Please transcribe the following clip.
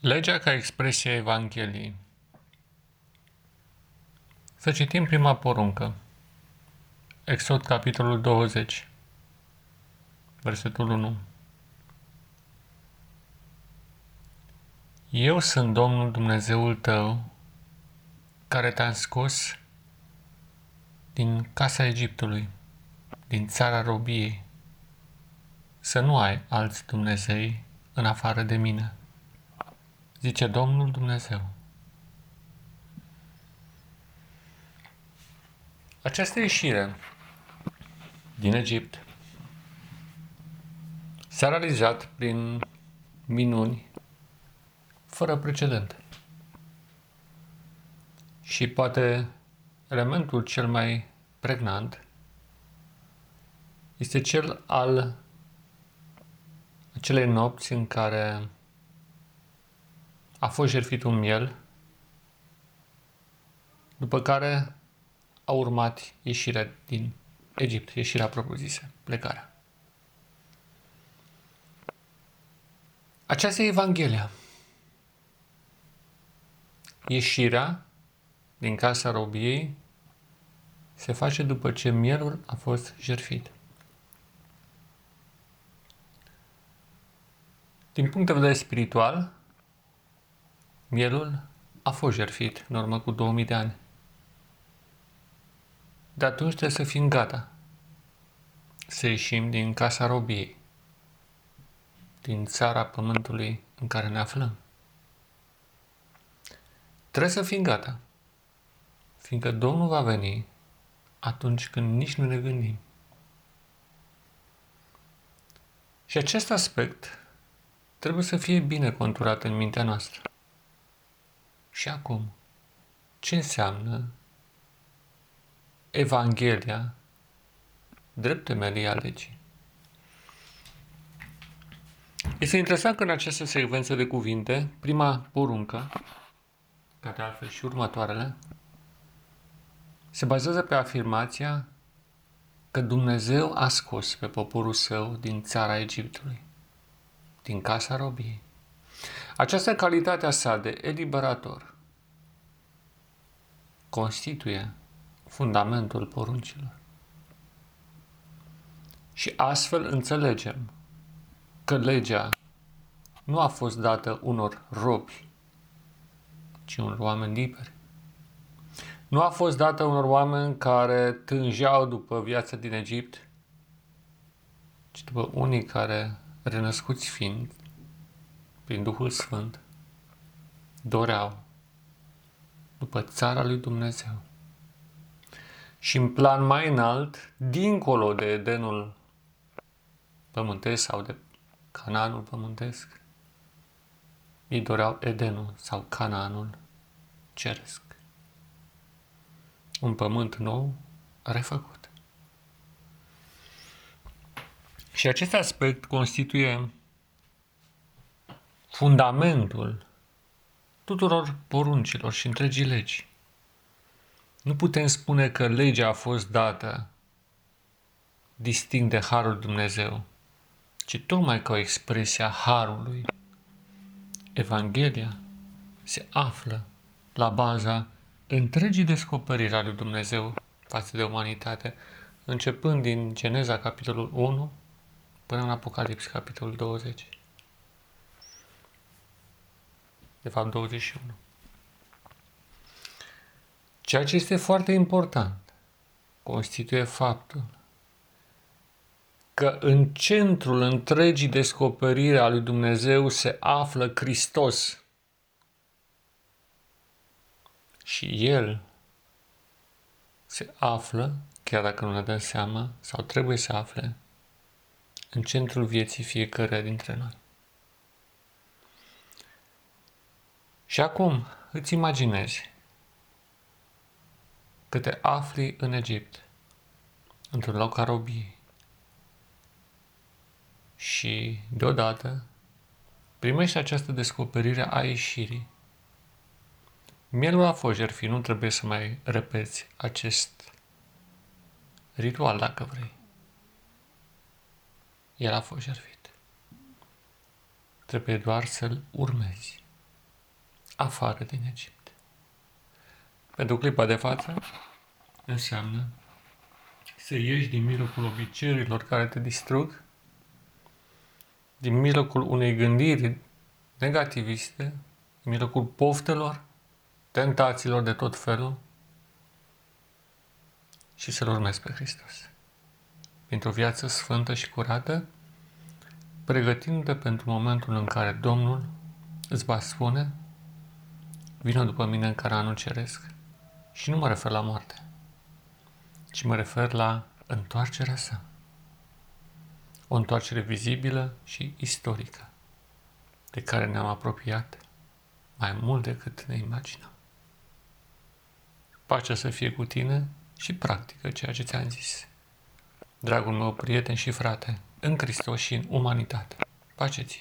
Legea ca expresie a Evangheliei. Să citim prima poruncă. Exod, capitolul 20, versetul 1. Eu sunt Domnul Dumnezeul tău, care te-am scos din casa Egiptului, din țara robiei, să nu ai alți Dumnezei în afară de mine zice Domnul Dumnezeu. Această ieșire din Egipt s-a realizat prin minuni fără precedent. Și poate elementul cel mai pregnant este cel al acelei nopți în care a fost jertfit un miel, după care a urmat ieșirea din Egipt, ieșirea propriu-zisă, plecarea. Aceasta e Evanghelia. Ieșirea din casa robiei se face după ce mielul a fost jertfit. Din punct de vedere spiritual, Mielul a fost jertfit în urmă cu 2000 de ani. De atunci trebuie să fim gata să ieșim din casa robiei, din țara pământului în care ne aflăm. Trebuie să fim gata, fiindcă Domnul va veni atunci când nici nu ne gândim. Și acest aspect trebuie să fie bine conturat în mintea noastră. Și acum, ce înseamnă Evanghelia drept temelia legii? Este interesant că în această secvență de cuvinte, prima poruncă, ca de altfel și următoarele, se bazează pe afirmația că Dumnezeu a scos pe poporul său din țara Egiptului, din casa robiei. Această calitate a sa de eliberator constituie fundamentul poruncilor. Și astfel înțelegem că legea nu a fost dată unor robi, ci unor oameni liberi. Nu a fost dată unor oameni care tângeau după viața din Egipt, ci după unii care, renăscuți fiind, prin Duhul Sfânt, doreau după țara lui Dumnezeu. Și în plan mai înalt, dincolo de Edenul pământesc sau de Cananul pământesc, ei doreau Edenul sau Cananul ceresc. Un pământ nou refăcut. Și acest aspect constituie fundamentul tuturor poruncilor și întregii legi. Nu putem spune că legea a fost dată distinct de Harul Dumnezeu, ci tocmai ca o expresie a Harului. Evanghelia se află la baza întregii descoperiri ale lui Dumnezeu față de umanitate, începând din Geneza capitolul 1 până în Apocalips capitolul 20 de fapt 21. Ceea ce este foarte important constituie faptul că în centrul întregii descoperiri a lui Dumnezeu se află Hristos. Și El se află, chiar dacă nu ne dăm seama, sau trebuie să afle, în centrul vieții fiecăruia dintre noi. Și acum îți imaginezi că te afli în Egipt, într-un loc a robiei. Și deodată primești această descoperire a ieșirii. Mielul a fost jertfit, nu trebuie să mai repeți acest ritual dacă vrei. El a fost jertfit. Trebuie doar să-l urmezi. Afară din Egipt. Pentru clipa de față înseamnă să ieși din mijlocul obiceiurilor care te distrug, din mijlocul unei gândiri negativiste, din mijlocul poftelor, tentațiilor de tot felul și să-L urmezi pe Hristos. Pentru o viață sfântă și curată, pregătindu-te pentru momentul în care Domnul îți va spune vină după mine în caranul ceresc. Și nu mă refer la moarte, ci mă refer la întoarcerea sa. O întoarcere vizibilă și istorică, de care ne-am apropiat mai mult decât ne imaginăm. Pacea să fie cu tine și practică ceea ce ți-am zis. Dragul meu prieten și frate, în Hristos și în umanitate. Pace ție!